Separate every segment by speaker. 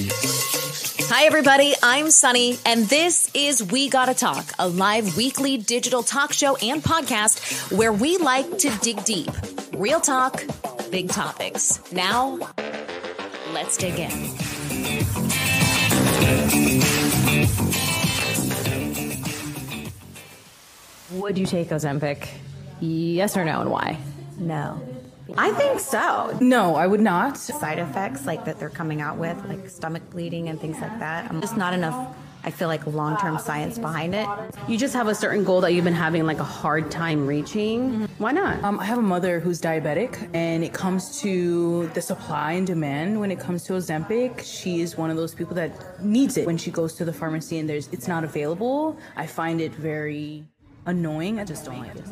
Speaker 1: Hi, everybody. I'm Sonni, and this is We Gotta Talk, a live weekly digital talk show and podcast where we like to dig deep. Real talk, big topics. Now, let's dig in. Would you take Ozempic? Yes or no, and why?
Speaker 2: No.
Speaker 3: I think so.
Speaker 4: No, I would not.
Speaker 2: Side effects like that they're coming out with, like stomach bleeding and things like that. I'm just not enough. I feel like long term science behind it.
Speaker 3: You just have a certain goal that you've been having like a hard time reaching. Mm-hmm. Why not?
Speaker 4: Um, I have a mother who's diabetic, and it comes to the supply and demand. When it comes to Ozempic, she is one of those people that needs it. When she goes to the pharmacy and there's it's not available, I find it very annoying. I just don't like it.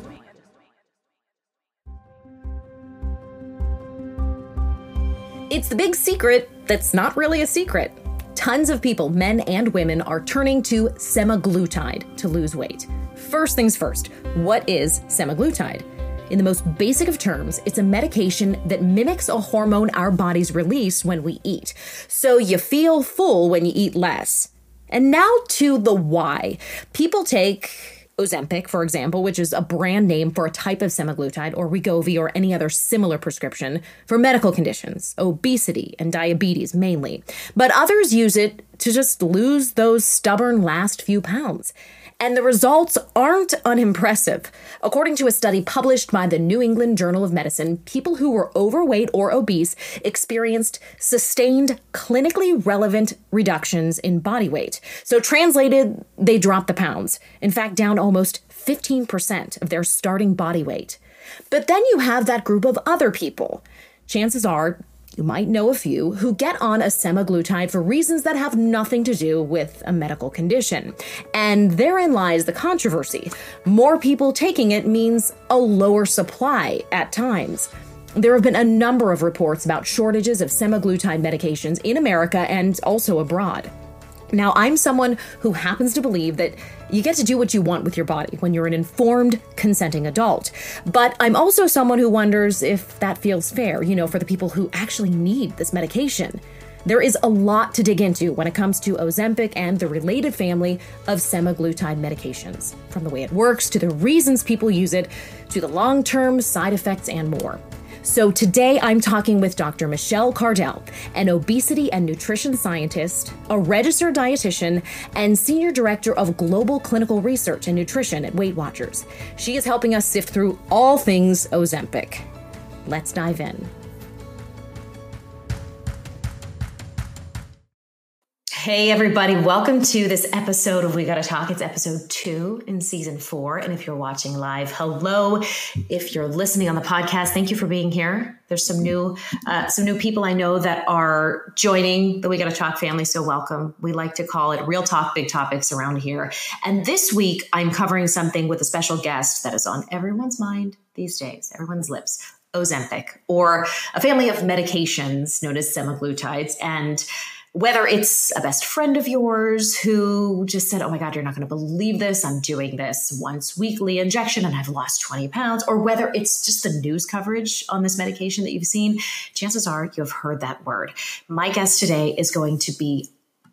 Speaker 1: It's the big secret that's not really a secret. Tons of people, men and women, are turning to semaglutide to lose weight. First things first, what is semaglutide? In the most basic of terms, it's a medication that mimics a hormone our bodies release when we eat. So you feel full when you eat less. And now to the why. People take Ozempic, for example, which is a brand name for a type of semaglutide, or Wegovy, or any other similar prescription for medical conditions, obesity and diabetes mainly. But others use it to just lose those stubborn last few pounds. And the results aren't unimpressive. According to a study published by the New England Journal of Medicine, people who were overweight or obese experienced sustained, clinically relevant reductions in body weight. So, translated, they dropped the pounds. In fact, down almost 15% of their starting body weight. But then you have that group of other people. Chances are you might know a few who get on a semaglutide for reasons that have nothing to do with a medical condition. And therein lies the controversy. More people taking it means a lower supply at times. There have been a number of reports about shortages of semaglutide medications in America and also abroad. Now, I'm someone who happens to believe that you get to do what you want with your body when you're an informed, consenting adult. But I'm also someone who wonders if that feels fair, you know, for the people who actually need this medication. There is a lot to dig into when it comes to Ozempic and the related family of semaglutide medications, from the way it works to the reasons people use it to the long term side effects and more. So today I'm talking with Dr. Michelle Cardel, an obesity and nutrition scientist, a registered dietitian, and senior director of global clinical research and nutrition at Weight Watchers. She is helping us sift through all things Ozempic. Let's dive in. Hey, everybody, welcome to this episode of We Gotta Talk. It's episode two in season four. And if you're watching live, hello. If you're listening on the podcast, thank you for being here. There's some new, uh, some new people I know that are joining the We Gotta Talk family. So welcome. We like to call it Real Talk, Big Topics around here. And this week, I'm covering something with a special guest that is on everyone's mind these days, everyone's lips. Ozempic, or a family of medications known as semaglutides. And whether it's a best friend of yours who just said, Oh my God, you're not going to believe this. I'm doing this once weekly injection and I've lost 20 pounds, or whether it's just the news coverage on this medication that you've seen, chances are you have heard that word. My guest today is going to be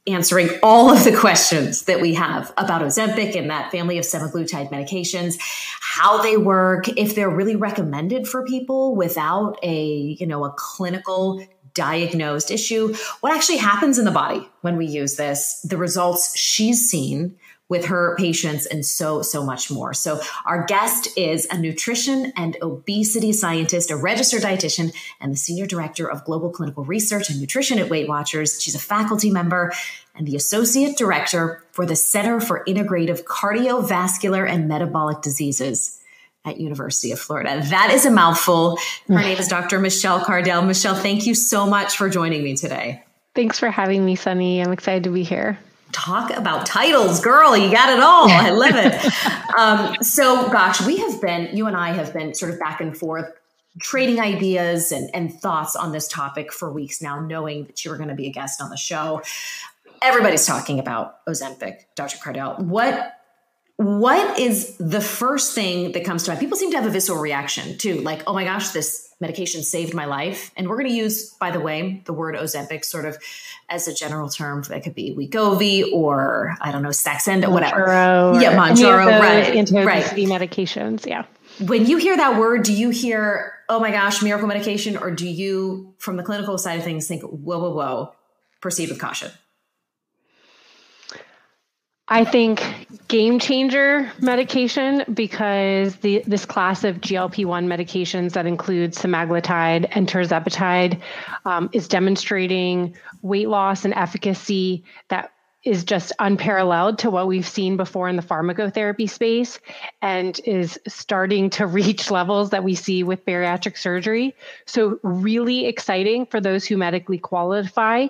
Speaker 1: answering all of the questions that we have about Ozempic and that family of semaglutide medications, how they work, if they're really recommended for people without a, you know, a clinical diagnosed issue, what actually happens in the body when we use this, the results she's seen with her patients and so so much more. So our guest is a nutrition and obesity scientist, a registered dietitian and the senior director of global clinical research and nutrition at Weight Watchers. She's a faculty member and the associate director for the Center for Integrative Cardiovascular and Metabolic Diseases at University of Florida. That is a mouthful. Her name is Dr. Michelle Cardel. Michelle, thank you so much for joining me today.
Speaker 5: Thanks for having me, Sonni. I'm excited to be here.
Speaker 1: Talk about titles, girl. You got it all. I love it. um, so, gosh, we have been, you and I have been sort of back and forth trading ideas and, and thoughts on this topic for weeks now, knowing that you were going to be a guest on the show. Everybody's talking about Ozempic, Dr. Cardel. What what is the first thing that comes to mind? People seem to have a visceral reaction too, like, oh my gosh, this medication saved my life. And we're going to use, by the way, the word Ozempic sort of as a general term. That could be Wegovy or I don't know, Saxenda, whatever.
Speaker 5: yeah, Mounjaro, right? Anti-obesity right. medications, yeah.
Speaker 1: When you hear that word, do you hear, oh my gosh, miracle medication, or do you, from the clinical side of things, think, whoa, whoa, whoa, proceed with caution?
Speaker 5: I think game changer medication because the, this class of GLP-1 medications that includes semaglutide and tirzepatide um, is demonstrating weight loss and efficacy that is just unparalleled to what we've seen before in the pharmacotherapy space and is starting to reach levels that we see with bariatric surgery. So, really exciting for those who medically qualify.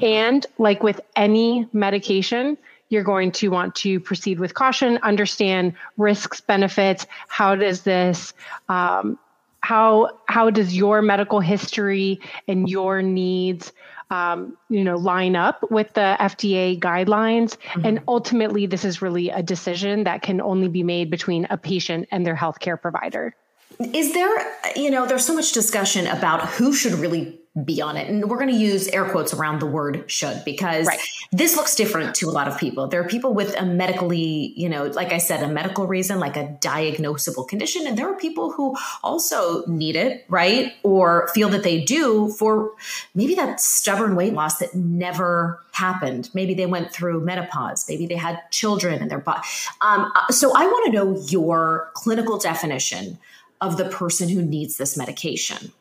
Speaker 5: And like with any medication, you're going to want to proceed with caution, understand risks, benefits. How does this, um, how how does your medical history and your needs, um, you know, line up with the FDA guidelines? Mm-hmm. And ultimately, this is really a decision that can only be made between a patient and their healthcare provider.
Speaker 1: Is there, you know, there's so much discussion about who should really be on it. And we're going to use air quotes around the word should because right. this looks different to a lot of people. There are people with a medically, you know, like I said, a medical reason, like a diagnosable condition. And there are people who also need it, right? Or feel that they do for maybe that stubborn weight loss that never happened. Maybe they went through menopause. Maybe they had children in their body. Um, uh, so I want to know your clinical definition of the person who needs this medication.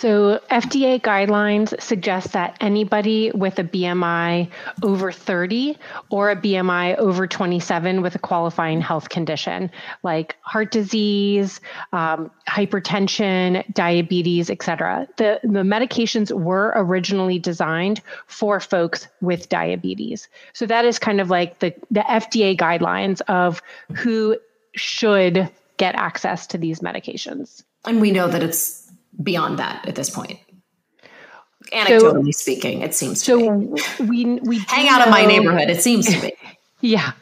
Speaker 5: So, FDA guidelines suggest that anybody with a BMI over 30 or a BMI over 27 with a qualifying health condition like heart disease, um, hypertension, diabetes, etc. The, the medications were originally designed for folks with diabetes. So, that is kind of like the, the FDA guidelines of who should get access to these medications.
Speaker 1: And we know that it's beyond that at this point. Anecdotally so, speaking, it seems so.
Speaker 5: We we
Speaker 1: hang out know, in my neighborhood. It seems to be.
Speaker 5: Yeah.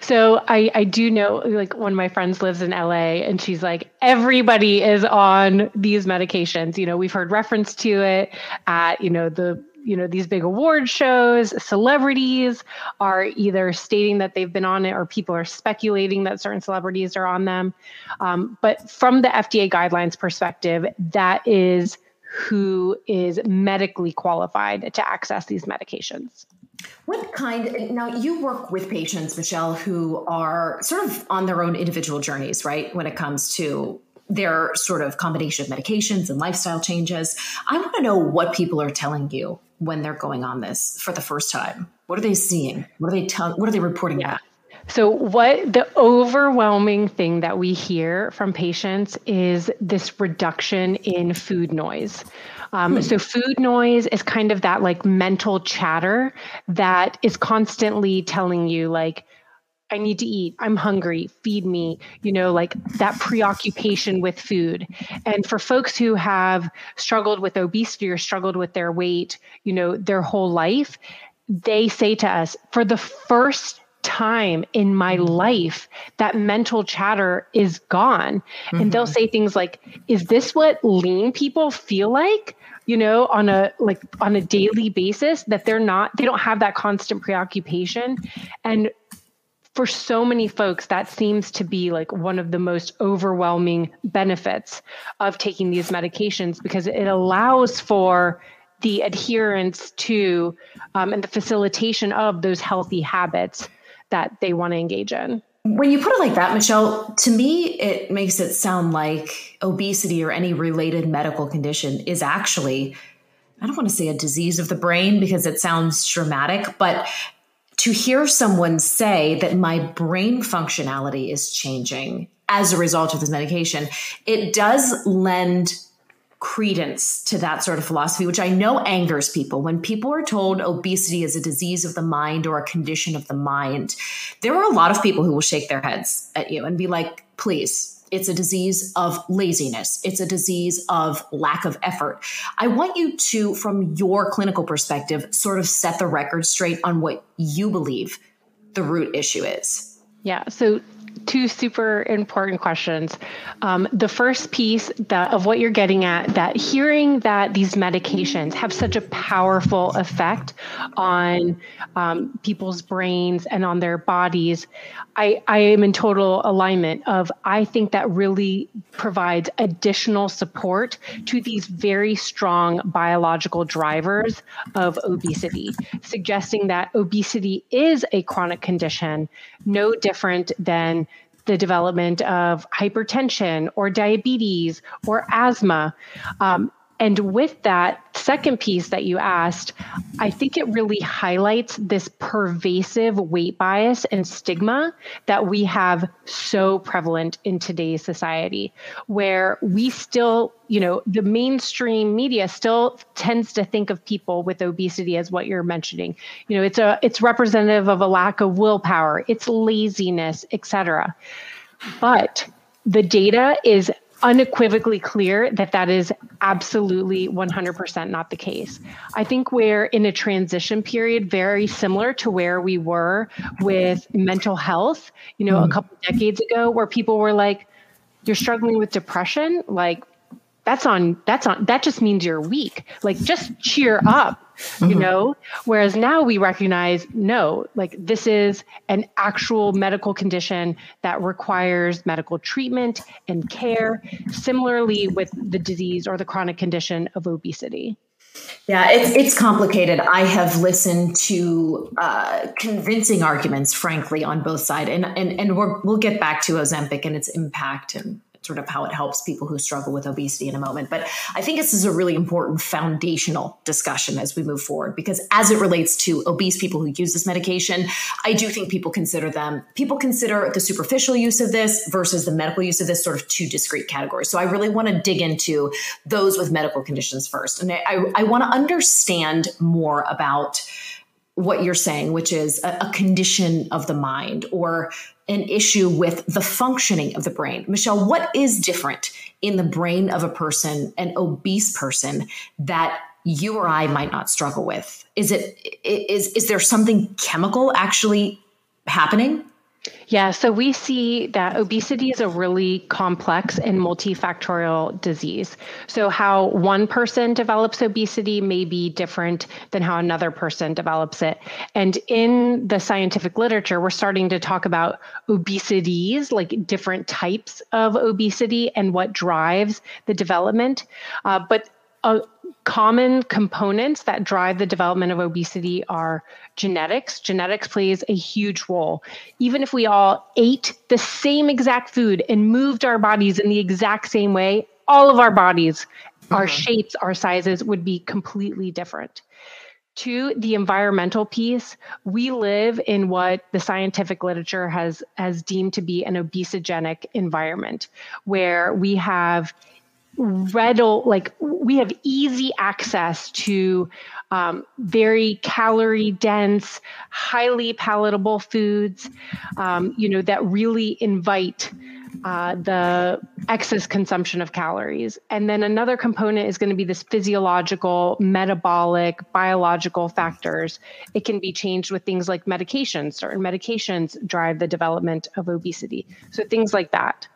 Speaker 5: So I, I do know like one of my friends lives in LA and she's like, everybody is on these medications. You know, we've heard reference to it at, you know, the you know these big award shows celebrities are either stating that they've been on it or people are speculating that certain celebrities are on them. Um, but from the fda guidelines perspective that is who is medically qualified to access these medications.
Speaker 1: What kind now you work with patients michelle who are sort of on their own individual journeys right? When it comes to their sort of combination of medications and lifestyle changes i want to know what people are telling you when they're going on this for the first time? What are they seeing? What are they telling? What are they reporting yeah.
Speaker 5: So, what the overwhelming thing that we hear from patients is this reduction in food noise. Um, hmm. So, food noise is kind of that like mental chatter that is constantly telling you, like, I need to eat. I'm hungry. Feed me. You know, like that preoccupation with food. And for folks who have struggled with obesity or struggled with their weight, you know, their whole life, they say to us, for the first time in my life, that mental chatter is gone. Mm-hmm. And they'll mm-hmm. say things like, Is this what lean people feel like? you know on a like on a daily basis that they're not they don't have that constant preoccupation and for so many folks, that seems to be like one of the most overwhelming benefits of taking these medications because it allows for the adherence to um, and the facilitation of those healthy habits that they want to engage in.
Speaker 1: When you put it like that, Michelle, to me, it makes it sound like obesity or any related medical condition is actually, I don't want to say a disease of the brain because it sounds dramatic, but to hear someone say that my brain functionality is changing as a result of this medication, it does lend credence to that sort of philosophy, which I know angers people. When people are told obesity is a disease of the mind or a condition of the mind, there are a lot of people who will shake their heads at you and be like, please, it's a disease of laziness. It's a disease of lack of effort. I want you to, from your clinical perspective, sort of set the record straight on what you believe the root issue is.
Speaker 5: Yeah. So two super important questions. Um, the first piece that of what you're getting at that hearing that these medications have such a powerful effect on um, people's brains and on their bodies, I, I am in total alignment of I think that really provides additional support to these very strong biological drivers of obesity, suggesting that obesity is a chronic condition, no different than the development of hypertension or diabetes or asthma. Um, and with that second piece that you asked, I think it really highlights this pervasive weight bias and stigma that we have so prevalent in today's society, where we still, you know, the mainstream media still tends to think of people with obesity as what you're mentioning. You know, it's a it's representative of a lack of willpower, it's laziness, etc. But the data is unequivocally clear that that is absolutely 100% not the case. I think we're in a transition period very similar to where we were with mental health, you know, mm. a couple decades ago where people were like you're struggling with depression, like that's on that's on that just means you're weak. Like just cheer up you mm-hmm. know whereas now we recognize no like this is an actual medical condition that requires medical treatment and care similarly with the disease or the chronic condition of obesity
Speaker 1: yeah, it's it's complicated. I have listened to uh, convincing arguments, frankly, on both sides, and and and we will get back to Ozempic and its impact and sort of how it helps people who struggle with obesity in a moment. But I think this is a really important foundational discussion as we move forward because as it relates to obese people who use this medication, I do think people consider them, people consider the superficial use of this versus the medical use of this sort of two discrete categories. So I really want to dig into those with medical conditions first. And I, I, I want to understand more about what you're saying, which is a, a, condition of the mind or an issue with the functioning of the brain. Michelle, what is different in the brain of a person, an obese person, that you or I might not struggle with? Is it is is there something chemical actually happening?
Speaker 5: Yeah, so we see that obesity is a really complex and multifactorial disease. So, how one person develops obesity may be different than how another person develops it. And in the scientific literature, we're starting to talk about obesities, like different types of obesity and what drives the development. Uh, but uh, common components that drive the development of obesity are genetics. Genetics plays a huge role. Even if we all ate the same exact food and moved our bodies in the exact same way, all of our bodies, mm-hmm. our shapes, our sizes would be completely different. To the environmental piece, we live in what the scientific literature has has deemed to be an obesogenic environment where we have readily like we have easy access to um, very calorie dense highly palatable foods um, you know that really invite uh, the excess consumption of calories. And then another component is going to be this physiological metabolic biological factors. It can be changed with things like medications. Certain medications drive the development of obesity. So things like that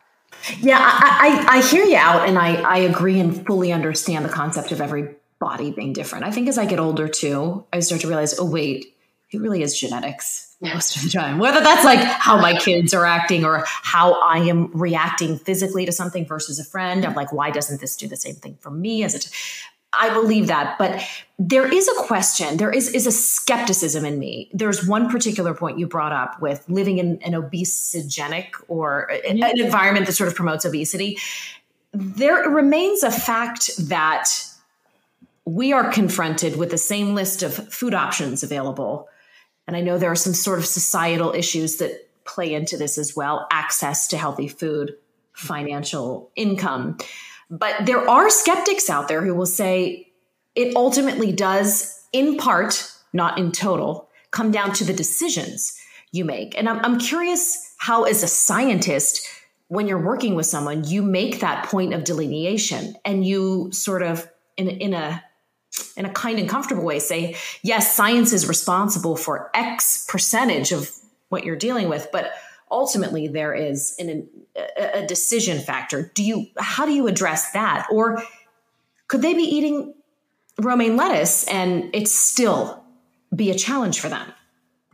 Speaker 1: yeah, I, I, I hear you out, and I, I agree and fully understand the concept of every body being different. I think as I get older too, I start to realize, oh wait, it really is genetics most of the time. Whether that's like how my kids are acting or how I am reacting physically to something versus a friend. I'm like, why doesn't this do the same thing for me as it? I believe that, but there is a question. There is is a skepticism in me. There's one particular point you brought up with living in an obesogenic or an, an environment that sort of promotes obesity. There remains a fact that we are confronted with the same list of food options available, and I know there are some sort of societal issues that play into this as well: access to healthy food, financial income. But there are skeptics out there who will say it ultimately does, in part, not in total, come down to the decisions you make. And I'm, I'm curious how, as a scientist, when you're working with someone, you make that point of delineation and you sort of, in, in a in a kind and comfortable way say yes science is responsible for x percentage of what you're dealing with but ultimately there is an, a decision factor. Do you how do you address that? Or could they be eating romaine lettuce and it still be a challenge for them?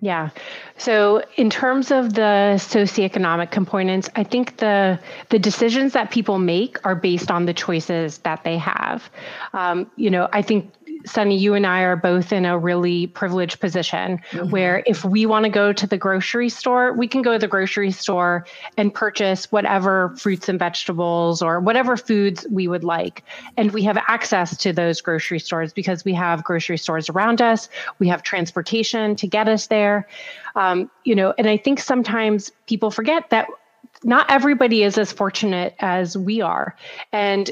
Speaker 5: Yeah. So in terms of the socioeconomic components, I think the the decisions that people make are based on the choices that they have. Um, you know, I think Sonni, you and I are both in a really privileged position mm-hmm. where if we want to go to the grocery store, we can go to the grocery store and purchase whatever fruits and vegetables or whatever foods we would like. And we have access to those grocery stores because we have grocery stores around us, we have transportation to get us there. Um, you know, and I think sometimes people forget that not everybody is as fortunate as we are. And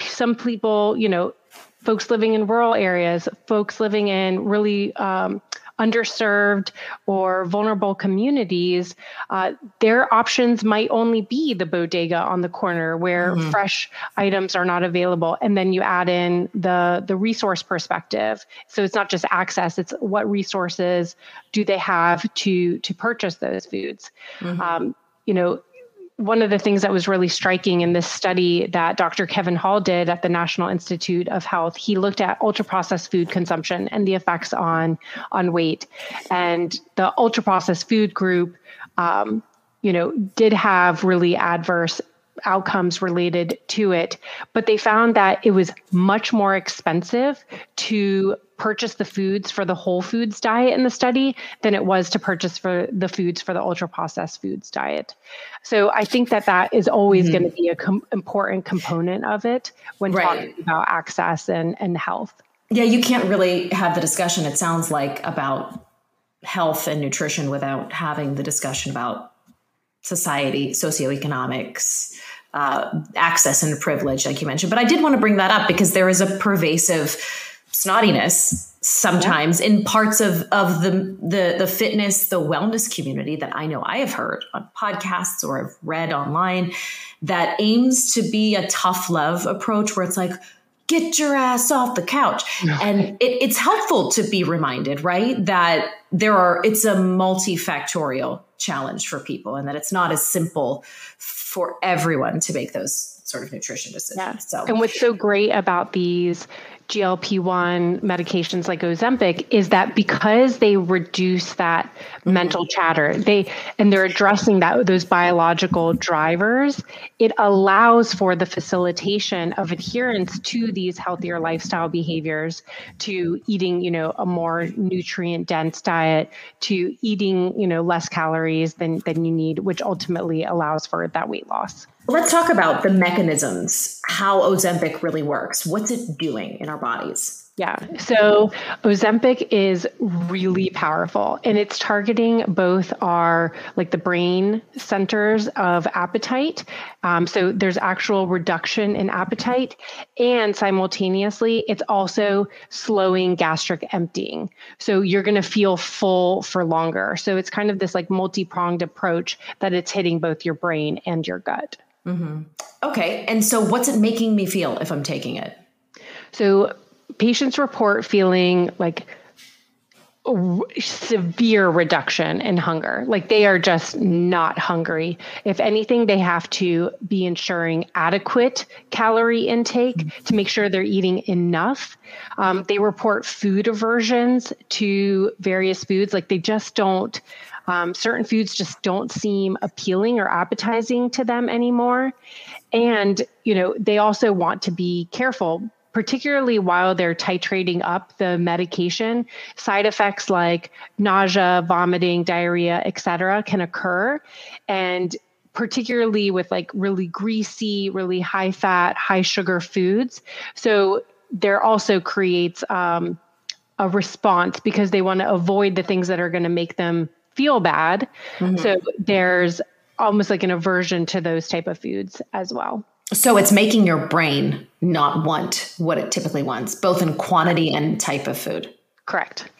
Speaker 5: some people, you know, folks living in rural areas, folks living in really um, underserved or vulnerable communities, uh, their options might only be the bodega on the corner where mm-hmm. fresh items are not available. And then you add in the the resource perspective. So it's not just access; it's what resources do they have to to purchase those foods. Mm-hmm. Um, you know, one of the things that was really striking in this study that Dr. Kevin Hall did at the National Institute of Health, he looked at ultra processed food consumption and the effects on on weight. And the ultra processed food group, um, you know, did have really adverse outcomes related to it, but they found that it was much more expensive to purchase the foods for the whole foods diet in the study than it was to purchase for the foods for the ultra processed foods diet. So I think that that is always mm-hmm. going to be a com- important component of it when right. talking about access and, and health.
Speaker 1: Yeah, you can't really have the discussion, it sounds like, about health and nutrition without having the discussion about society, socioeconomics, uh, access and privilege, like you mentioned. But I did want to bring that up because there is a pervasive snottiness sometimes yeah. in parts of of the, the the fitness the wellness community that I know I have heard on podcasts or I've read online that aims to be a tough love approach where it's like get your ass off the couch and it, it's helpful to be reminded right that there are it's a multifactorial challenge for people and that it's not as simple for everyone to make those sort of nutrition decisions yeah. so
Speaker 5: and what's so great about these GLP 1 medications like Ozempic is that because they reduce that. Mental chatter, they and they're addressing that those biological drivers, it allows for the facilitation of adherence to these healthier lifestyle behaviors, to eating, you know, a more nutrient dense diet, to eating, you know, less calories than than you need, which ultimately allows for that weight loss.
Speaker 1: Let's talk about the mechanisms, how Ozempic really works. What's it doing in our bodies?
Speaker 5: Yeah. So Ozempic is really powerful and it's targeting both our, like the brain centers of appetite. Um, so there's actual reduction in appetite and simultaneously it's also slowing gastric emptying. So you're going to feel full for longer. So it's kind of this like multi pronged approach that it's hitting both your brain and your gut.
Speaker 1: Mm-hmm. Okay. And so, what's it making me feel if I'm taking it?
Speaker 5: So, patients report feeling like severe reduction in hunger. Like they are just not hungry. If anything, they have to be ensuring adequate calorie intake to make sure they're eating enough. Um, they report food aversions to various foods. Like they just don't um, certain foods just don't seem appealing or appetizing to them anymore. And, you know, they also want to be careful particularly while they're titrating up the medication, side effects like nausea, vomiting, diarrhea, etc., can occur. And particularly with like really greasy, really high fat, high sugar foods. So there also creates um, a response because they want to avoid the things that are going to make them feel bad. Mm-hmm. So there's almost like an aversion to those type of foods as well.
Speaker 1: So it's making your brain not want what it typically wants, both in quantity and type of food.
Speaker 5: Correct.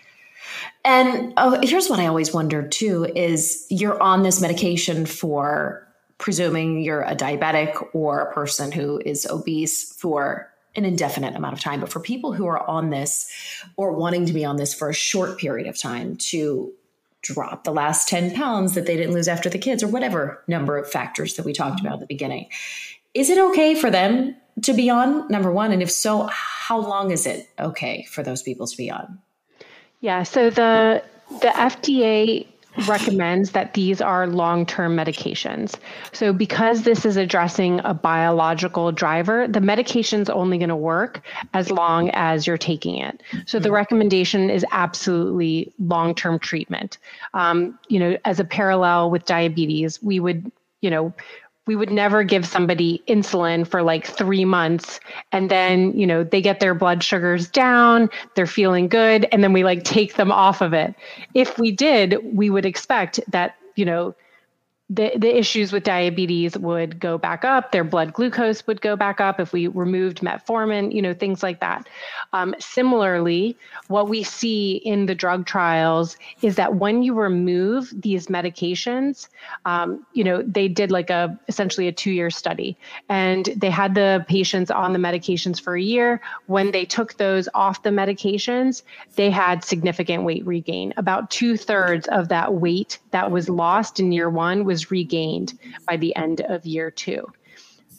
Speaker 1: And oh, here's what I always wondered too is you're on this medication for presuming you're a diabetic or a person who is obese for an indefinite amount of time. But for people who are on this or wanting to be on this for a short period of time to drop the last 10 pounds that they didn't lose after the kids or whatever number of factors that we talked about at the beginning. Is it okay for them to be on, number one? And if so, how long is it okay for those people to be on?
Speaker 5: Yeah, so the the FDA recommends that these are long term medications. So, because this is addressing a biological driver, the medication's only going to work as long as you're taking it. So, the recommendation is absolutely long term treatment. Um, you know, as a parallel with diabetes, we would, you know, we would never give somebody insulin for like three months and then you know they get their blood sugars down they're feeling good and then we like take them off of it. If we did we would expect that you know the, the issues with diabetes would go back up, their blood glucose would go back up if we removed metformin, you know, things like that. Um, similarly, what we see in the drug trials is that when you remove these medications, um, you know, they did like a essentially a two year study and they had the patients on the medications for a year. When they took those off the medications, they had significant weight regain. About two thirds of that weight that was lost in year one was regained by the end of year two.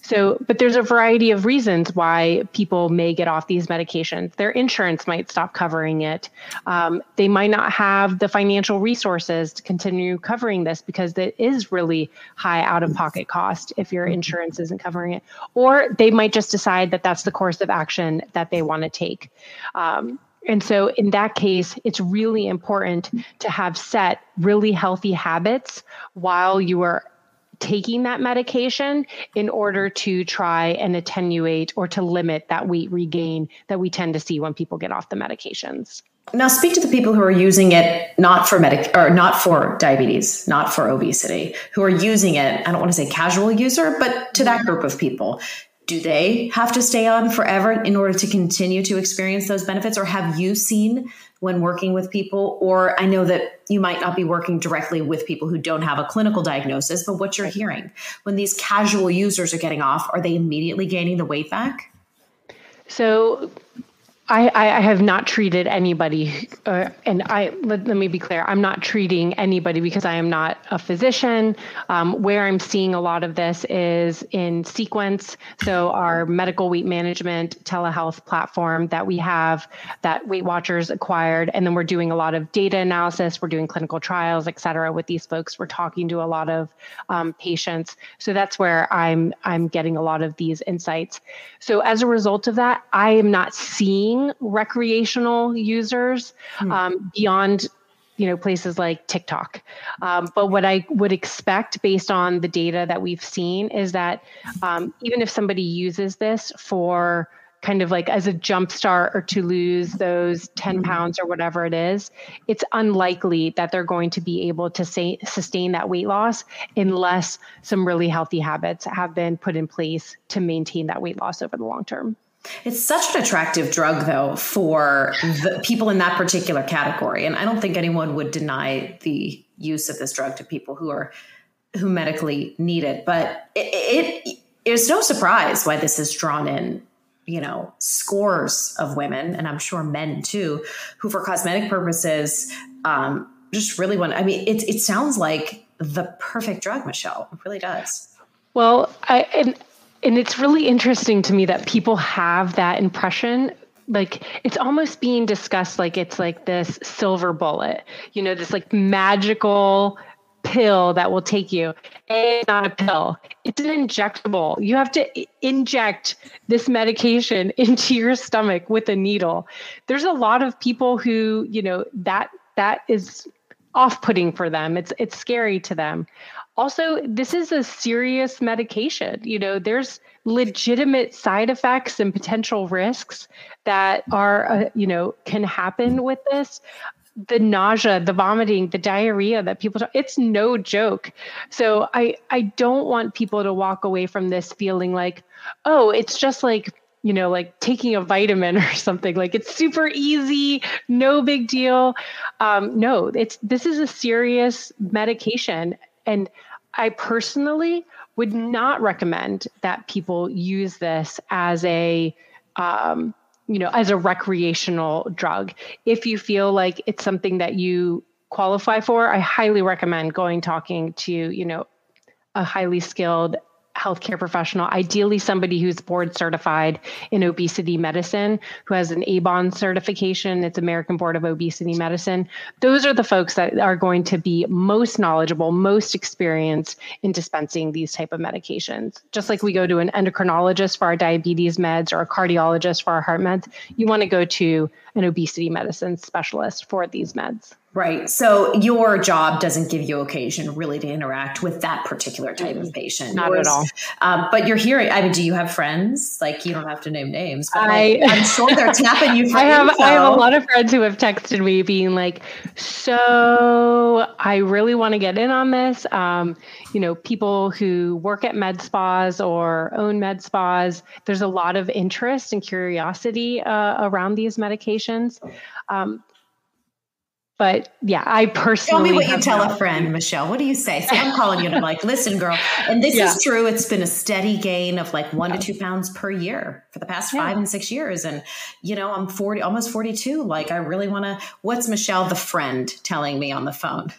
Speaker 5: So, but there's a variety of reasons why people may get off these medications. Their insurance might stop covering it. Um, they might not have the financial resources to continue covering this because it is really high out of pocket cost if your insurance isn't covering it. Or they might just decide that that's the course of action that they want to take. Um, and so, in that case, it's really important to have set really healthy habits while you are taking that medication in order to try and attenuate or to limit that weight regain that we tend to see when people get off the medications.
Speaker 1: Now, speak to the people who are using it not for medic or not for diabetes, not for obesity, who are using it. I don't want to say casual user, but to that group of people do they have to stay on forever in order to continue to experience those benefits? Or have you seen when working with people? Or i know that you might not be working directly with people who don't have a clinical diagnosis but what you're hearing when these casual users are getting off are they immediately gaining the weight back?
Speaker 5: So I, I have not treated anybody, uh, and I let, let, me be clear. I'm not treating anybody because I am not a physician. Um, where I'm seeing a lot of this is in Sequence, so our medical weight management telehealth platform that we have that Weight Watchers acquired, and then we're doing a lot of data analysis. We're doing clinical trials, et cetera, with these folks. We're talking to a lot of um, patients, so that's where I'm I'm getting a lot of these insights. So as a result of that, I am not seeing recreational users hmm. um, beyond you know places like tiktok um, but what i would expect based on the data that we've seen is that um, even if somebody uses this for kind of like as a jump start or to lose those 10 hmm. pounds or whatever it is it's unlikely that they're going to be able to say, sustain that weight loss unless some really healthy habits have been put in place to maintain that weight loss over the long term
Speaker 1: it's such an attractive drug, though, for the people in that particular category. And I don't think anyone would deny the use of this drug to people who are who medically need it. But it, it is no surprise why this has drawn in, you know, scores of women, and I'm sure men too, who for cosmetic purposes um, just really want. I mean, it it sounds like the perfect drug, Michelle. It really does.
Speaker 5: Well, I and and it's really interesting to me that people have that impression. Like it's almost being discussed like it's like this silver bullet you know this like magical pill that will take you. It's not a pill. It's an injectable. You have to inject this medication into your stomach with a needle. There's a lot of people who you know that that is off-putting for them. It's it's scary to them also this is a serious medication. You know there's legitimate side effects and potential risks that are uh, you know can happen with this. The nausea the vomiting the diarrhea that people talk, it's no joke. So i i don't want people to walk away from this feeling like oh it's just like you know like taking a vitamin or something. Like it's super easy no big deal. Um, no it's this is a serious medication and I personally would not recommend that people use this as a um, you know as a recreational drug. If you feel like it's something that you qualify for, I highly recommend going talking to, you know, a highly skilled healthcare professional, ideally somebody who's board certified in obesity medicine, who has an ABOM certification, it's American Board of Obesity Medicine. Those are the folks that are going to be most knowledgeable, most experienced in dispensing these type of medications. Just like we go to an endocrinologist for our diabetes meds or a cardiologist for our heart meds, you want to go to an obesity medicine specialist for these meds.
Speaker 1: Right. So your job doesn't give you occasion really to interact with that particular type of patient.
Speaker 5: Not Yours, at all.
Speaker 1: Um, but you're hearing, I mean, do you have friends? Like you don't have to name names, but I, am sure they're tapping you for
Speaker 5: I have,
Speaker 1: info.
Speaker 5: I have a lot of friends who have texted me being like, so I really want to get in on this. Um, you know, people who work at med spas or own med spas, there's a lot of interest and curiosity uh, around these medications. Um, but yeah, I personally
Speaker 1: tell me what you tell a friend, Michelle. What do you say? See, I'm calling you and I'm like, listen, girl, and this yeah. is true. It's been a steady gain of like one to two pounds per year for the past five yeah. and six years, and you know, I'm 40, almost 42. Like, I really want to. What's Michelle, the friend, telling me on the phone?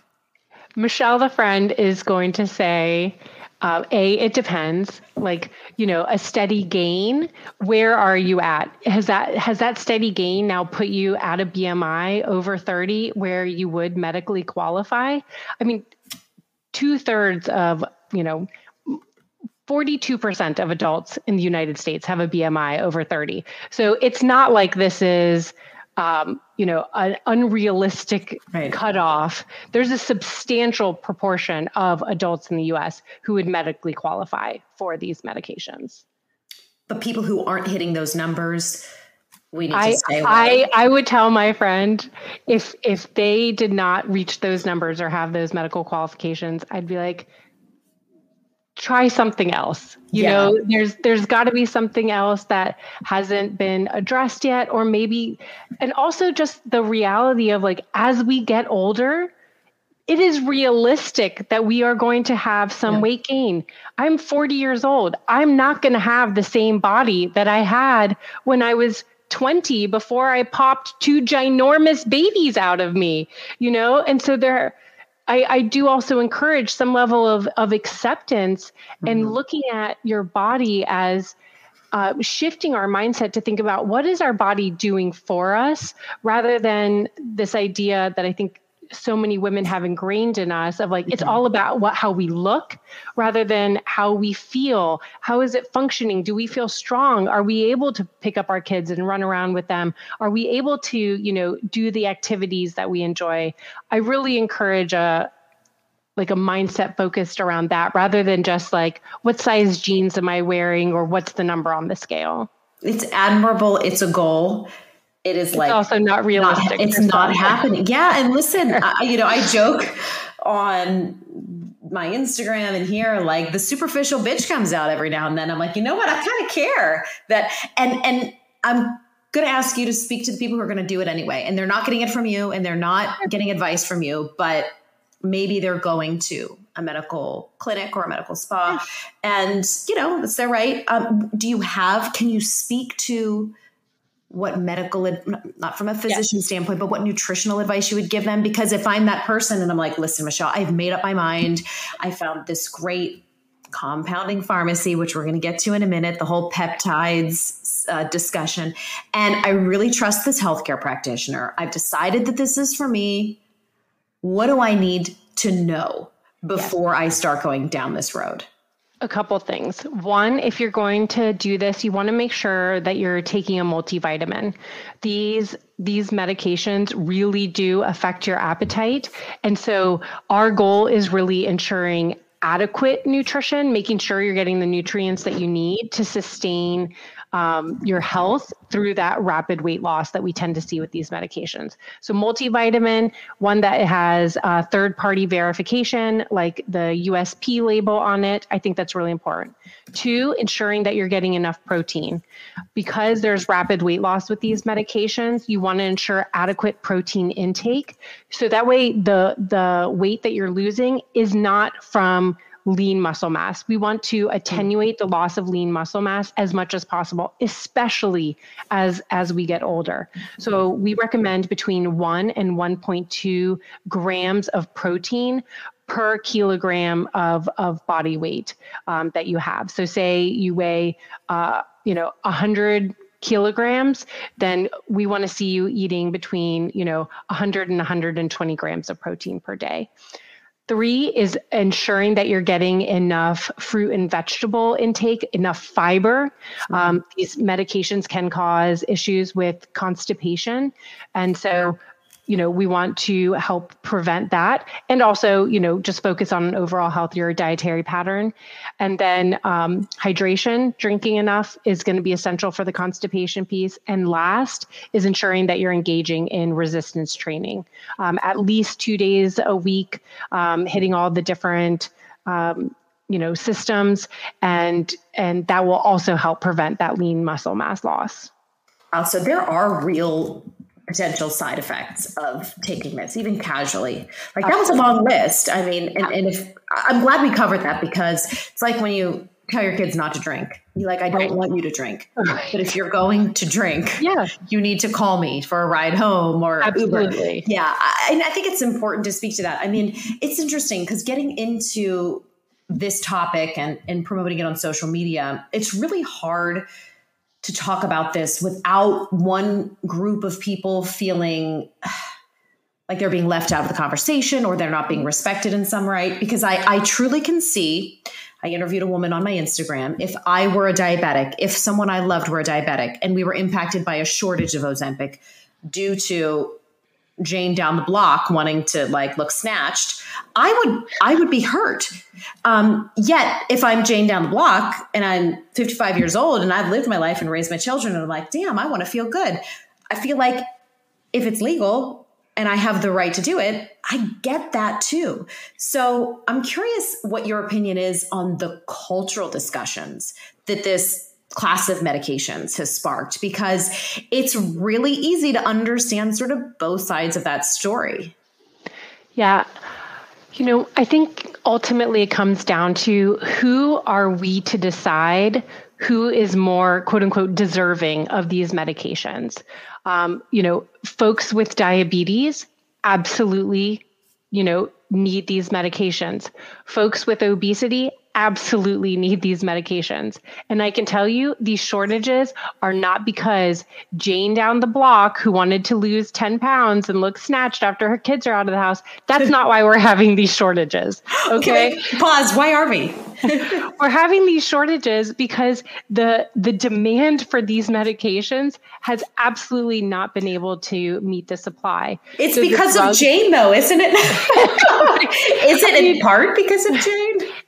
Speaker 5: Michelle, the friend, is going to say, uh, a, it depends. Like you know, a steady gain. Where are you at? Has that has that steady gain now put you at a BMI over thirty where you would medically qualify? I mean, two thirds of you know 42% of adults in the United States have a BMI over 30. So it's not like this is um, you know, an unrealistic right. cutoff, there's a substantial proportion of adults in the US who would medically qualify for these medications.
Speaker 1: But people who aren't hitting those numbers, we need
Speaker 5: I,
Speaker 1: to stay away.
Speaker 5: I, I would tell my friend if if they did not reach those numbers or have those medical qualifications, I'd be like, try something else you yeah. know there's there's got to be something else that hasn't been addressed yet or maybe and also just the reality of like as we get older it is realistic that we are going to have some yeah. weight gain i'm 40 years old i'm not going to have the same body that i had when i was 20 before i popped two ginormous babies out of me you know and so there I, I do also encourage some level of, of acceptance mm-hmm. and looking at your body as uh, shifting our mindset to think about what is our body doing for us rather than this idea that I think so many women have ingrained in us of like it's mm-hmm. all about what how we look rather than how we feel. How is it functioning? Do we feel strong? Are we able to pick up our kids and run around with them? Are we able to you know do the activities that we enjoy? I really encourage a like a mindset focused around that rather than just like what size jeans am i wearing or what's the number on the scale.
Speaker 1: It's admirable. It's a goal it is
Speaker 5: it's
Speaker 1: like
Speaker 5: also not realistic.
Speaker 1: Not, it's not happening. Yeah, and listen, I, you know, I joke on my Instagram and here, like the superficial bitch comes out every now and then. I'm like, you know what? I kind of care that, and and I'm going to ask you to speak to the people who are going to do it anyway, and they're not getting it from you, and they're not getting advice from you, but maybe they're going to a medical clinic or a medical spa, and you know, that's their right. Um, do you have? Can you speak to? What medical not from a physician yeah. standpoint but what nutritional advice you would give them because if i'm that person and i'm like listen michelle i've made up my mind. I found this great compounding pharmacy which we're going to get to in a minute the whole peptides uh, discussion and i really trust this healthcare practitioner. I've decided that this is for me. What do i need to know before i start going down this road
Speaker 5: a couple things. One, if you're going to do this, you want to make sure that you're taking a multivitamin. These these medications really do affect your appetite. And so our goal is really ensuring adequate nutrition, making sure you're getting the nutrients that you need to sustain um, your health through that rapid weight loss that we tend to see with these medications. So, multivitamin, one that has third party verification, like the USP label on it, I think that's really important. Two, ensuring that you're getting enough protein. Because there's rapid weight loss with these medications, you want to ensure adequate protein intake. So that way, the, the weight that you're losing is not from lean muscle mass. We want to attenuate the loss of lean muscle mass as much as possible, especially as as we get older. So we recommend between 1 and 1.2 grams of protein per kilogram of, of body weight um, that you have. So say you weigh, uh, you know, 100 kilograms, then we want to see you eating between, you know, 100 and 120 grams of protein per day. Three is ensuring that you're getting enough fruit and vegetable intake, enough fiber. Um, these medications can cause issues with constipation. And so you know we want to help prevent that and also you know just focus on an overall healthier dietary pattern. And then um, hydration drinking enough is going to be essential for the constipation piece. And last is ensuring that you're engaging in resistance training. Um, at least two days a week um, hitting all the different um, you know systems. And and that will also help prevent that lean muscle mass loss.
Speaker 1: So there are real potential side effects of taking this, even casually. Like that was a long list. I mean, and, and if I'm glad we covered that because it's like when you tell your kids not to drink. You're like, I don't right. want you to drink. But if you're going to drink,
Speaker 5: yeah.
Speaker 1: you need to call me for a ride home or
Speaker 5: Absolutely.
Speaker 1: Uber. Yeah. And I think it's important to speak to that. I mean, it's interesting because getting into this topic and, and promoting it on social media, it's really hard to talk about this without one group of people feeling like they're being left out of the conversation or they're not being respected in some right. Because I, I truly can see i interviewed a woman on my instagram. If i were a diabetic if someone i loved were a diabetic and we were impacted by a shortage of ozempic due to Jane down the block wanting to like look snatched, I would I would be hurt. Um, yet if I'm Jane down the block and I'm 55 years old and I've lived my life and raised my children and I'm like, damn, I want to feel good. I feel like if it's legal and I have the right to do it, I get that too. So I'm curious what your opinion is on the cultural discussions that this class of medications has sparked because it's really easy to understand sort of both sides of that story.
Speaker 5: Yeah. You know, I think ultimately it comes down to who are we to decide who is more quote unquote deserving of these medications. Um, you know, folks with diabetes absolutely, you know, need these medications. Folks with obesity absolutely need these medications. And I can tell you these shortages are not because Jane down the block, who wanted to lose 10 pounds and look snatched after her kids are out of the house, that's not why we're having these shortages. Okay.
Speaker 1: okay pause. Why are we?
Speaker 5: we're having these shortages because the the demand for these medications has absolutely not been able to meet the supply.
Speaker 1: It's so because of Jane though, isn't it? Is it in part because of Jane?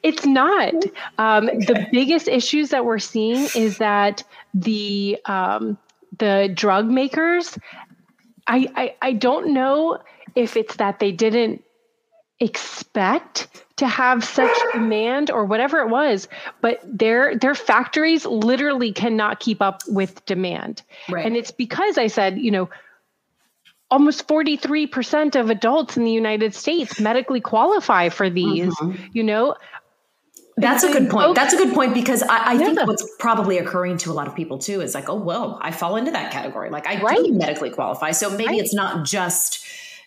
Speaker 5: It's not. Um, okay. The biggest issues that we're seeing is that the um, the drug makers. I, I I don't know if it's that they didn't expect to have such demand or whatever it was but their their factories literally cannot keep up with demand right. and it's because i said you know almost 43% of adults in the united states medically qualify for these mm-hmm. you know
Speaker 1: that's a good point. That's a good point because I, I yeah. think what's probably occurring to a lot of people too is like, oh, well, I fall into that category. Like I right. do medically qualify. So maybe right. it's not just,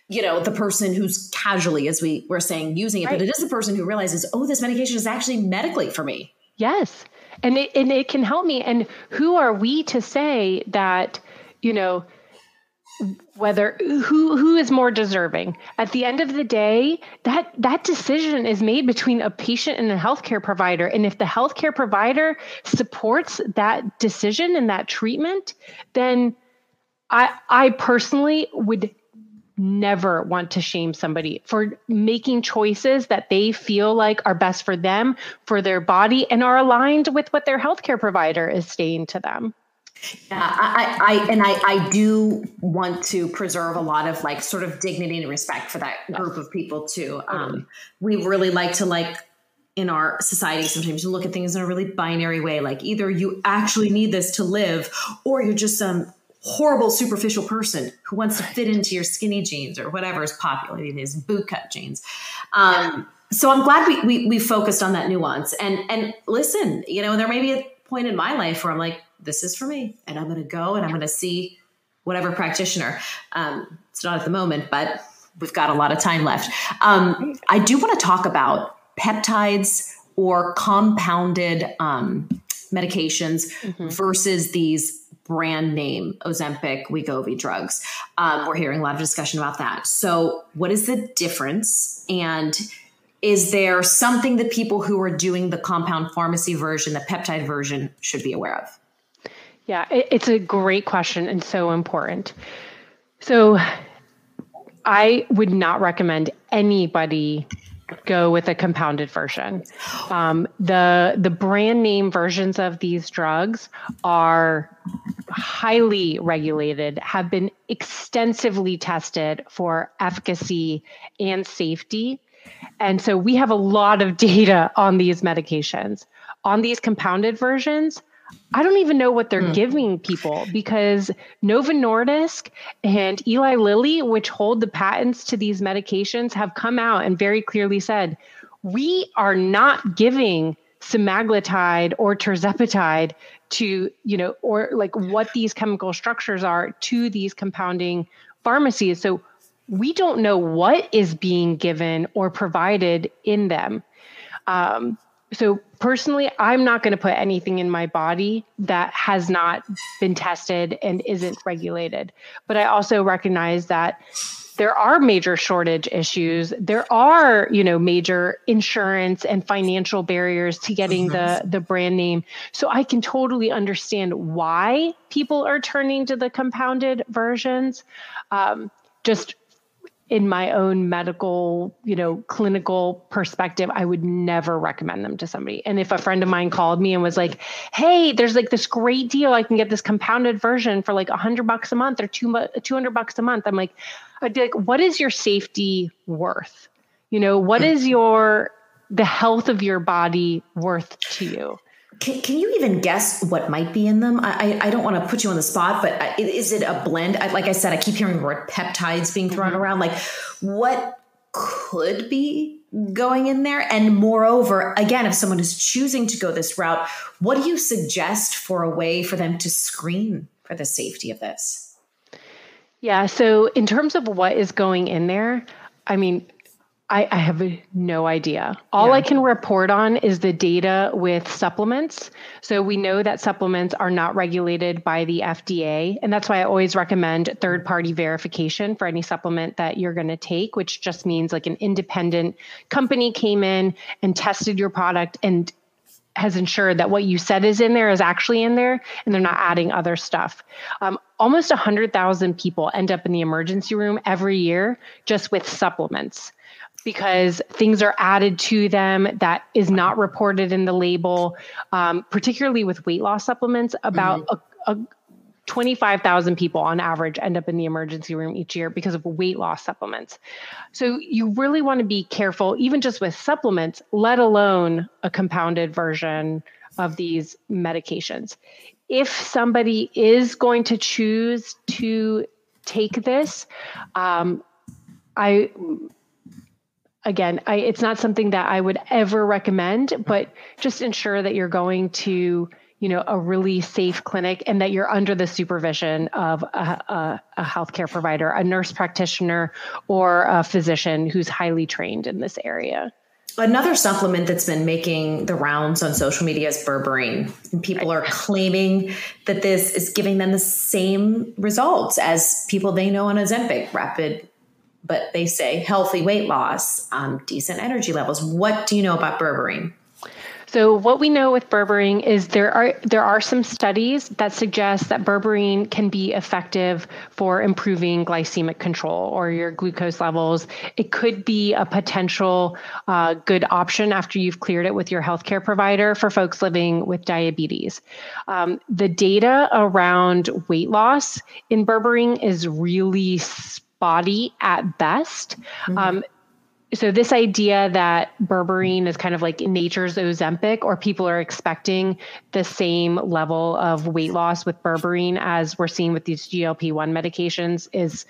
Speaker 1: you know, the person who's casually, as we were saying, using it, right. but it is the person who realizes, oh, this medication is actually medically for me.
Speaker 5: Yes. And it, and it can help me. And who are we to say that, you know, whether who who is more deserving. At the end of the day that that decision is made between a patient and a healthcare provider. And if the healthcare provider supports that decision and that treatment then i i personally would never want to shame somebody for making choices that they feel like are best for them for their body and are aligned with what their healthcare provider is saying to them
Speaker 1: yeah, I, I, and I, I do want to preserve a lot of like sort of dignity and respect for that group of people too. Um, we really like to like in our society sometimes you look at things in a really binary way, like either you actually need this to live, or you're just some horrible superficial person who wants to fit into your skinny jeans or whatever is popular these bootcut jeans. Um, so I'm glad we, we we focused on that nuance. And and listen, you know, there may be a point in my life where I'm like, this is for me, and I'm going to go and I'm going to see whatever practitioner. Um, it's not at the moment, but we've got a lot of time left. Um, I do want to talk about peptides or compounded um, medications mm-hmm. versus these brand name Ozempic, Wegovy drugs. Um, we're hearing a lot of discussion about that. So, what is the difference? And is there something that people who are doing the compound pharmacy version, the peptide version, should be aware of?
Speaker 5: Yeah, it's a great question and so important. So, I would not recommend anybody go with a compounded version. Um, the the brand name versions of these drugs are highly regulated, have been extensively tested for efficacy and safety. And so we have a lot of data on these medications. On these compounded versions, I don't even know what they're mm. giving people because Novo Nordisk and Eli Lilly, which hold the patents to these medications, have come out and very clearly said, we are not giving semaglutide or tirzepatide to, you know, or like what these chemical structures are to these compounding pharmacies. So we don't know what is being given or provided in them. Um, so personally, I'm not going to put anything in my body that has not been tested and isn't regulated. But I also recognize that there are major shortage issues. There are, you know, major insurance and financial barriers to getting the the brand name. So I can totally understand why people are turning to the compounded versions. Um, just in my own medical, you know, clinical perspective, I would never recommend them to somebody. And if a friend of mine called me and was like, "Hey, there's like this great deal. I can get this compounded version for like a hundred bucks a month or two two hundred bucks a month," I'm like, I'd be like, "What is your safety worth? You know, what hmm. is your the health of your body worth to you?"
Speaker 1: Can, can you even guess what might be in them? I, I, I don't want to put you on the spot, but uh, is it a blend? I, like I said, I keep hearing the word peptides being thrown mm-hmm. around. Like, what could be going in there? And moreover, again, if someone is choosing to go this route, what do you suggest for a way for them to screen for the safety of this?
Speaker 5: Yeah. So, in terms of what is going in there, I mean, I, I have no idea. All yeah. I can report on is the data with supplements. So we know that supplements are not regulated by the FDA. And that's why I always recommend third party verification for any supplement that you're going to take, which just means like an independent company came in and tested your product and has ensured that what you said is in there is actually in there and they're not adding other stuff. Um, almost 100,000 people end up in the emergency room every year just with supplements because things are added to them that is not reported in the label, um, particularly with weight loss supplements. About mm-hmm. a, a 25,000 people on average end up in the emergency room each year because of weight loss supplements. So you really want to be careful, even just with supplements, let alone a compounded version of these medications. If somebody is going to choose to take this, um, I again, I, it's not something that I would ever recommend, but just ensure that you're going to, you know, a really safe clinic and that you're under the supervision of a, a, a healthcare provider, a nurse practitioner, or a physician who's highly trained in this area.
Speaker 1: Another supplement that's been making the rounds on social media is berberine. And people are claiming that this is giving them the same results as people they know on Ozempic, rapid but they say healthy weight loss, um, decent energy levels. What do you know about berberine?
Speaker 5: So what we know with berberine is there are there are some studies that suggest that berberine can be effective for improving glycemic control or your glucose levels. It could be a potential uh, good option after you've cleared it with your healthcare provider for folks living with diabetes. Um, the data around weight loss in berberine is really body at best. Mm-hmm. Um, so this idea that berberine is kind of like nature's ozempic or people are expecting the same level of weight loss with berberine as we're seeing with these glp-1 medications is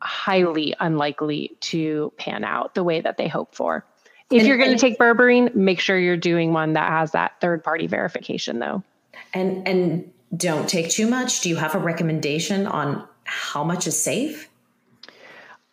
Speaker 5: highly unlikely to pan out the way that they hope for If and, you're going to take berberine, make sure you're doing one that has that third party verification though.
Speaker 1: And and don't take too much. Do you have a recommendation on how much is safe?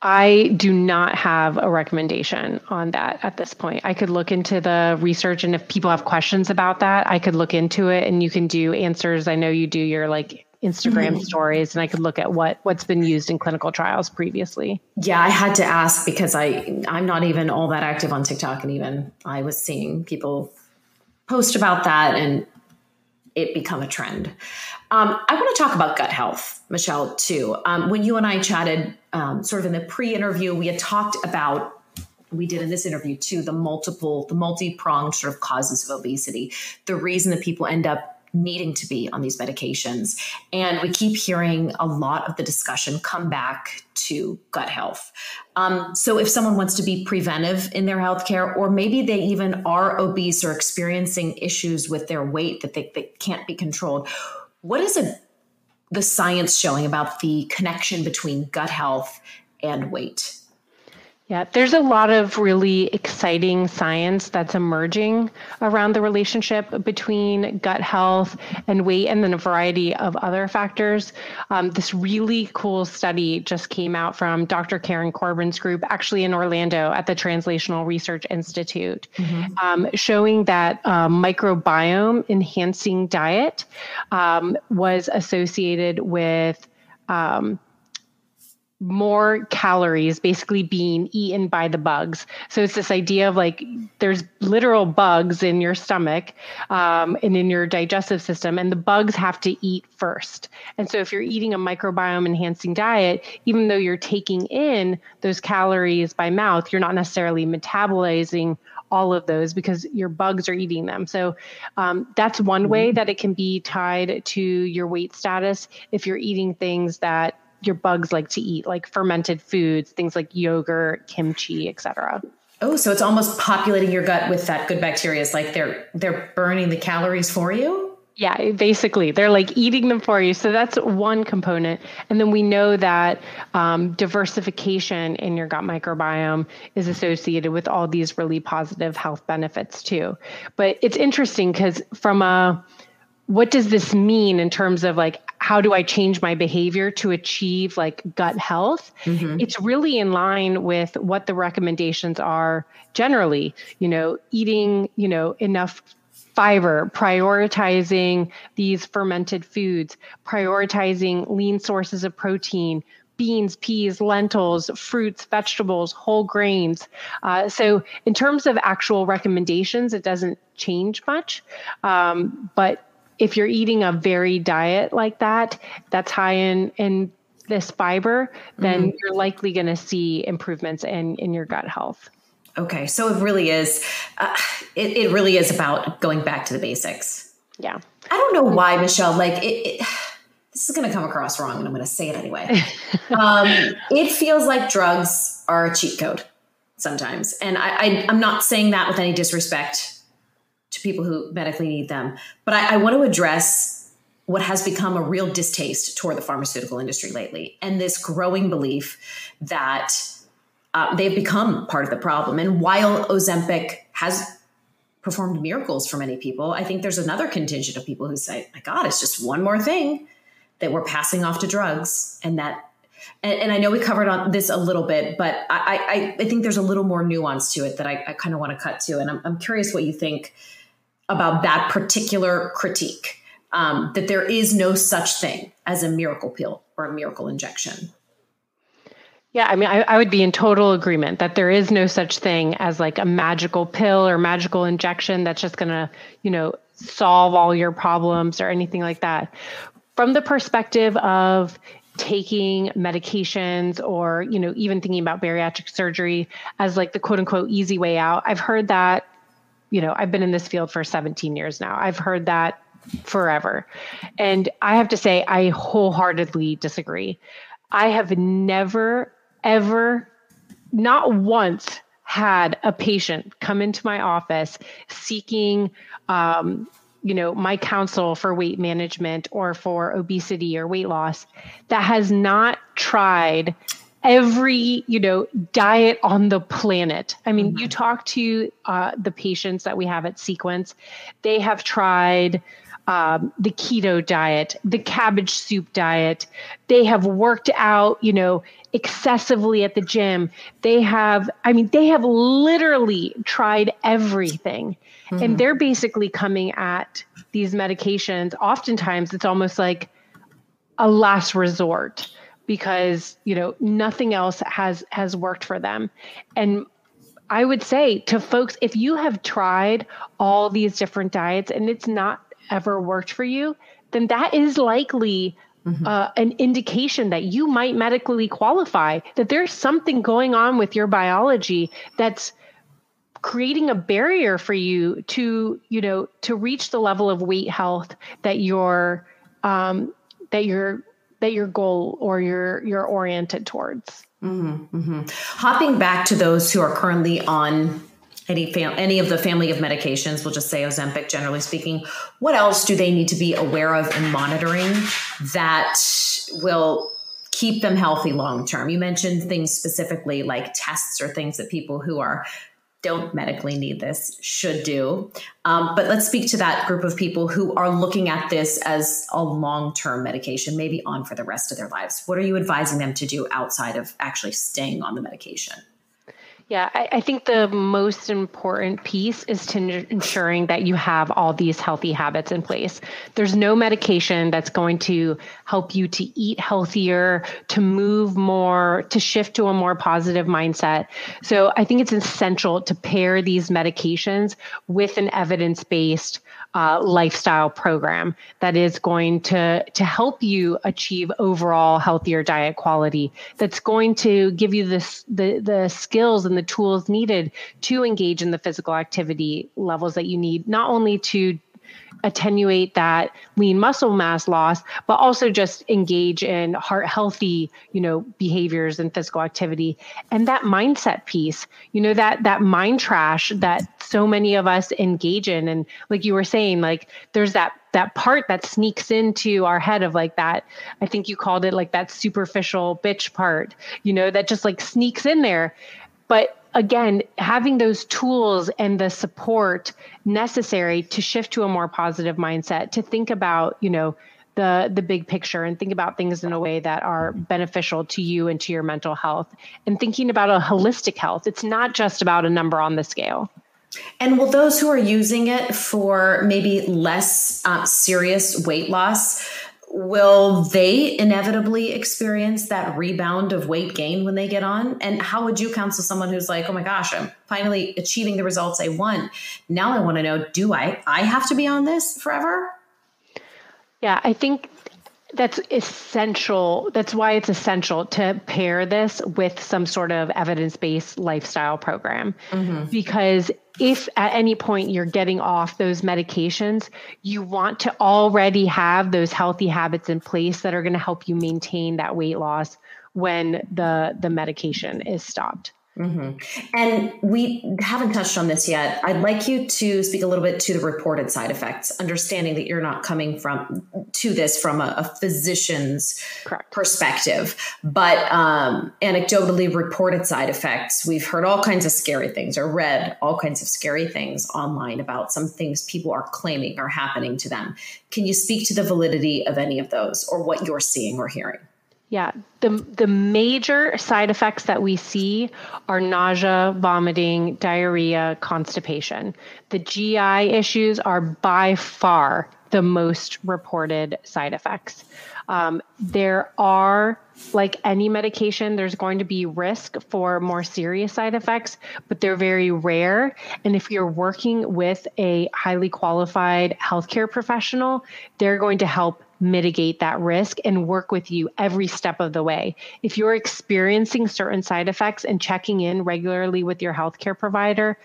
Speaker 5: I do not have a recommendation on that at this point. I could look into the research and if people have questions about that, I could look into it and you can do answers. I know you do your like Instagram mm-hmm. stories and I could look at what what's been used in clinical trials previously.
Speaker 1: Yeah, I had to ask because I I'm not even all that active on TikTok and even I was seeing people post about that and it become a trend. Um, I want to talk about gut health, Michelle, too. Um, when you and I chatted um, sort of in the pre-interview, we had talked about we did in this interview too the multiple the multi-pronged sort of causes of obesity the reason that people end up needing to be on these medications. And we keep hearing a lot of the discussion come back to gut health. Um, so if someone wants to be preventive in their healthcare, or maybe they even are obese or experiencing issues with their weight that they, can't be controlled, what is a, the science showing about the connection between gut health and weight?
Speaker 5: Yeah, there's a lot of really exciting science that's emerging around the relationship between gut health and weight, and then a variety of other factors. Um, this really cool study just came out from Dr. Karen Corbin's group, actually in Orlando at the Translational Research Institute, mm-hmm. um, showing that um, microbiome enhancing diet um, was associated with. Um, more calories basically being eaten by the bugs. So it's this idea of like there's literal bugs in your stomach um, and in your digestive system, and the bugs have to eat first. And so if you're eating a microbiome enhancing diet, even though you're taking in those calories by mouth, you're not necessarily metabolizing all of those because your bugs are eating them. So um, that's one way mm-hmm. that it can be tied to your weight status if you're eating things that your bugs like to eat, like fermented foods, things like yogurt, kimchi, etc.
Speaker 1: Oh, so it's almost populating your gut with that good bacteria. It's like they're they're burning the calories for you.
Speaker 5: Yeah, basically, they're like eating them for you. So that's one component. And then we know that um, diversification in your gut microbiome is associated with all these really positive health benefits too. But it's interesting because from a what does this mean in terms of like how do I change my behavior to achieve like gut health? Mm-hmm. It's really in line with what the recommendations are generally, you know, eating, you know, enough fiber, prioritizing these fermented foods, prioritizing lean sources of protein, beans, peas, lentils, fruits, vegetables, whole grains. Uh, so, in terms of actual recommendations, it doesn't change much. Um, but if you're eating a varied diet like that, that's high in in this fiber, then mm-hmm. you're likely going to see improvements in in your gut health.
Speaker 1: Okay, so it really is. Uh, it, it really is about going back to the basics.
Speaker 5: Yeah.
Speaker 1: I don't know why, Michelle. Like it, it this is going to come across wrong, and I'm going to say it anyway. um, it feels like drugs are a cheat code sometimes, and I, I, I'm not saying that with any disrespect people who medically need them. But I, I want to address what has become a real distaste toward the pharmaceutical industry lately and this growing belief that uh, they've become part of the problem. And while Ozempic has performed miracles for many people, I think there's another contingent of people who say, my God, it's just one more thing that we're passing off to drugs. And that, and, and I know we covered on this a little bit, but I, I, I think there's a little more nuance to it that I, I kind of want to cut to. And I'm, I'm curious what you think about that particular critique um, that there is no such thing as a miracle pill or a miracle injection.
Speaker 5: Yeah, I mean, I, I, would be in total agreement that there is no such thing as like a magical pill or magical injection that's just going to, you know, solve all your problems or anything like that. From the perspective of taking medications or, you know, even thinking about bariatric surgery as like the quote unquote easy way out, I've heard that you know, I've been in this field for 17 years now. I've heard that forever. And I have to say, I wholeheartedly disagree. I have never, ever, not once had a patient come into my office seeking, um, you know, my counsel for weight management or for obesity or weight loss that has not tried every you know diet on the planet. I mean mm-hmm. you talk to uh, the patients that we have at sequence they have tried um, the keto diet the cabbage soup diet. They have worked out you know excessively at the gym. They have i mean they have literally tried everything. Mm-hmm. and they're basically coming at these medications. Oftentimes it's almost like a last resort because you know nothing else has has worked for them and i would say to folks if you have tried all these different diets and it's not ever worked for you then that is likely mm-hmm. uh, an indication that you might medically qualify that there's something going on with your biology that's creating a barrier for you to you know to reach the level of weight health that you're um, that you're that your goal or you're you're oriented towards.
Speaker 1: Mm-hmm, mm-hmm. Hopping back to those who are currently on any fam- any of the family of medications, we'll just say Ozempic, generally speaking. What else do they need to be aware of and monitoring that will keep them healthy long term? You mentioned things specifically like tests or things that people who are don't medically need this should do. Um, but let's speak to that group of people who are looking at this as a long term medication, maybe on for the rest of their lives. What are you advising them to do outside of actually staying on the medication?
Speaker 5: Yeah, I, I, think the most important piece is to n- ensuring that you have all these healthy habits in place. There's no medication that's going to help you to eat healthier, to move more, to shift to a more positive mindset. So I think it's essential to pair these medications with an evidence based uh, lifestyle program that is going to to help you achieve overall healthier diet quality. That's going to give you the the skills and the tools needed to engage in the physical activity levels that you need, not only to attenuate that lean muscle mass loss, but also just engage in heart healthy, you know, behaviors and physical activity. And that mindset piece, you know, that that mind trash that so many of us engage in. And like you were saying, like there's that that part that sneaks into our head of like that i think you called it like that superficial bitch part you know that just like sneaks in there but again, having those tools and the support necessary to shift to a more positive mindset, to think about, you know, the the big picture and think about things in a way that are beneficial to you and to your mental health and thinking about a holistic health. It's not just about a number on the scale.
Speaker 1: And will those who are using it for maybe less uh, serious weight loss will they inevitably experience that rebound of weight gain when they get on? And how would you counsel someone who's like, oh my gosh, I'm finally achieving the results I want. Now I want to know, do I I have to be on this forever?
Speaker 5: Yeah, I think that's essential. That's why it's essential to pair this with some sort of evidence based lifestyle program. Mm-hmm. Because if at any point you're getting off those medications, you want to already have those healthy habits in place that are going to help you maintain that weight loss when the the medication is stopped.
Speaker 1: Mm-hmm. And we haven't touched on this yet. I'd like you to speak a little bit to the reported side effects, understanding that you're not coming from to this from a, a physician's Correct. perspective, but um, anecdotally reported side effects. We've heard all kinds of scary things or read all kinds of scary things online about some things people are claiming are happening to them. Can you speak to the validity of any of those or what you're seeing or hearing?
Speaker 5: Yeah, the the major side effects that we see are nausea, vomiting, diarrhea, constipation. The GI issues are by far the most reported side effects. Um, there are, like any medication, there's going to be risk for more serious side effects, but they're very rare. And if you're working with a highly qualified healthcare professional, they're going to help mitigate that risk and work with you every step of the way. If you're experiencing certain side effects and checking in regularly with your healthcare provider,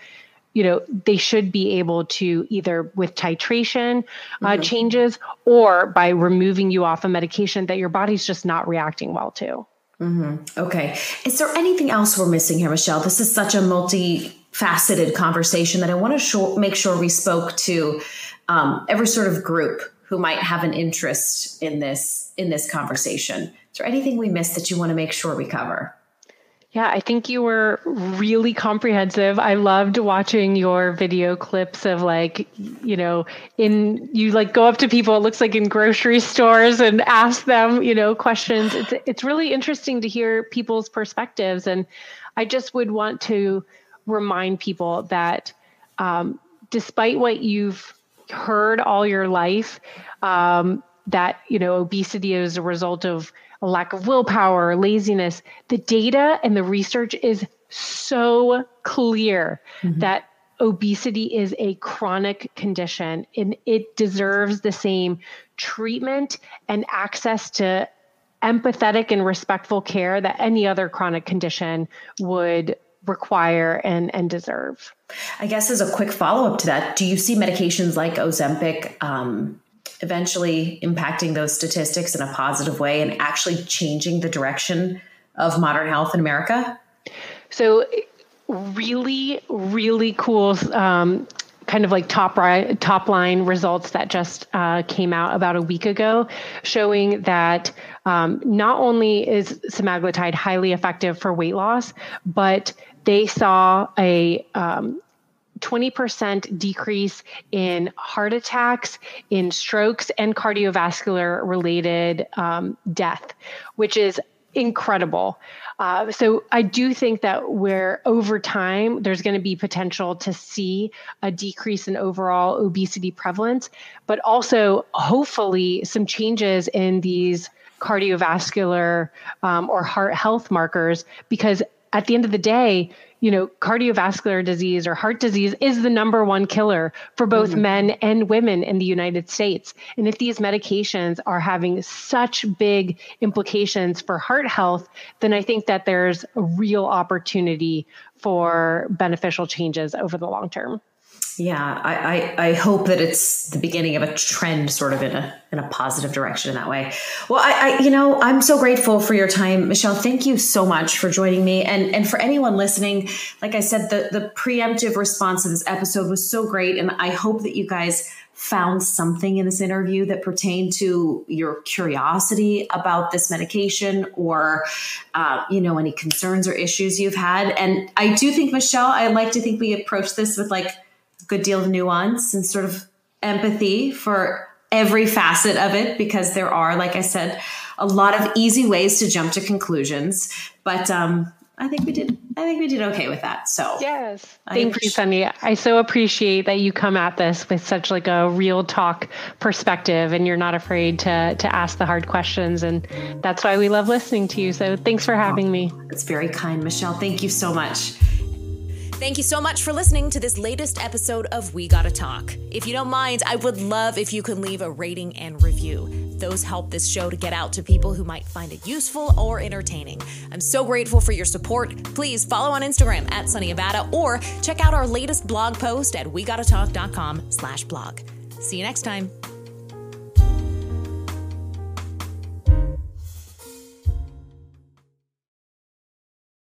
Speaker 5: you know they should be able to either with titration uh, mm-hmm. changes or by removing you off a medication that your body's just not reacting well to
Speaker 1: mm-hmm. okay is there anything else we're missing here michelle this is such a multifaceted conversation that i want to show, make sure we spoke to um, every sort of group who might have an interest in this in this conversation. Is there anything we missed that you want to make sure we cover?
Speaker 5: Yeah, I think you were really comprehensive. I loved watching your video clips of like, you know, in you like go up to people, it looks like in grocery stores and ask them, you know, questions. It's it's really interesting to hear people's perspectives. And I just would want to remind people that um, despite what you've heard all your life, um, that you know obesity is a result of a lack of willpower, laziness. The data and the research is so clear mm-hmm. that obesity is a chronic condition and it deserves the same treatment and access to empathetic and respectful care that any other chronic condition would require and, and deserve.
Speaker 1: I guess as a quick follow up to that, do you see medications like Ozempic um, eventually impacting those statistics in a positive way and actually changing the direction of modern health in America?
Speaker 5: So, really, really cool. Um, kind of like top right, top line results that just uh, came out about a week ago, showing that um, not only is semaglutide highly effective for weight loss, but they saw a um, 20% decrease in heart attacks, in strokes, and cardiovascular related um, death, which is incredible. Uh, so I do think that where over time there's going to be potential to see a decrease in overall obesity prevalence, but also hopefully some changes in these cardiovascular um, or heart health markers because at the end of the day, you know, cardiovascular disease or heart disease is the number one killer for both mm-hmm. men and women in the United States. And if these medications are having such big implications for heart health, then I think that there's a real opportunity for beneficial changes over the long term.
Speaker 1: Yeah, I, I, I, hope that it's the beginning of a trend, sort of in a in a positive direction in that way. Well, I, I you know I'm so grateful for your time, Michelle. Thank you so much for joining me, and and for anyone listening. Like I said, the the preemptive response to this episode was so great, and I hope that you guys found something in this interview that pertained to your curiosity about this medication or uh, you know any concerns or issues you've had and i do think michelle i like to think we approach this with like good deal of nuance and sort of empathy for every facet of it because there are, like I said, a lot of easy ways to jump to conclusions. But um, I think we did. I think we did okay with that. So
Speaker 5: yes, thank you, Sonni. I so appreciate that you come at this with such like a real talk perspective, and you're not afraid to to ask the hard questions, and that's why we love listening to you. So thanks for having me.
Speaker 1: It's very kind, Michelle. Thank you so much. Thank you so much for listening to this latest episode of We Gotta Talk. If you don't mind, I would love if you could leave a rating and review. Those help this show to get out to people who might find it useful or entertaining. I'm so grateful for your support. Please follow on Instagram at Sonni Abatta or check out our latest blog post at wegottatalk.com slash blog. See you next time.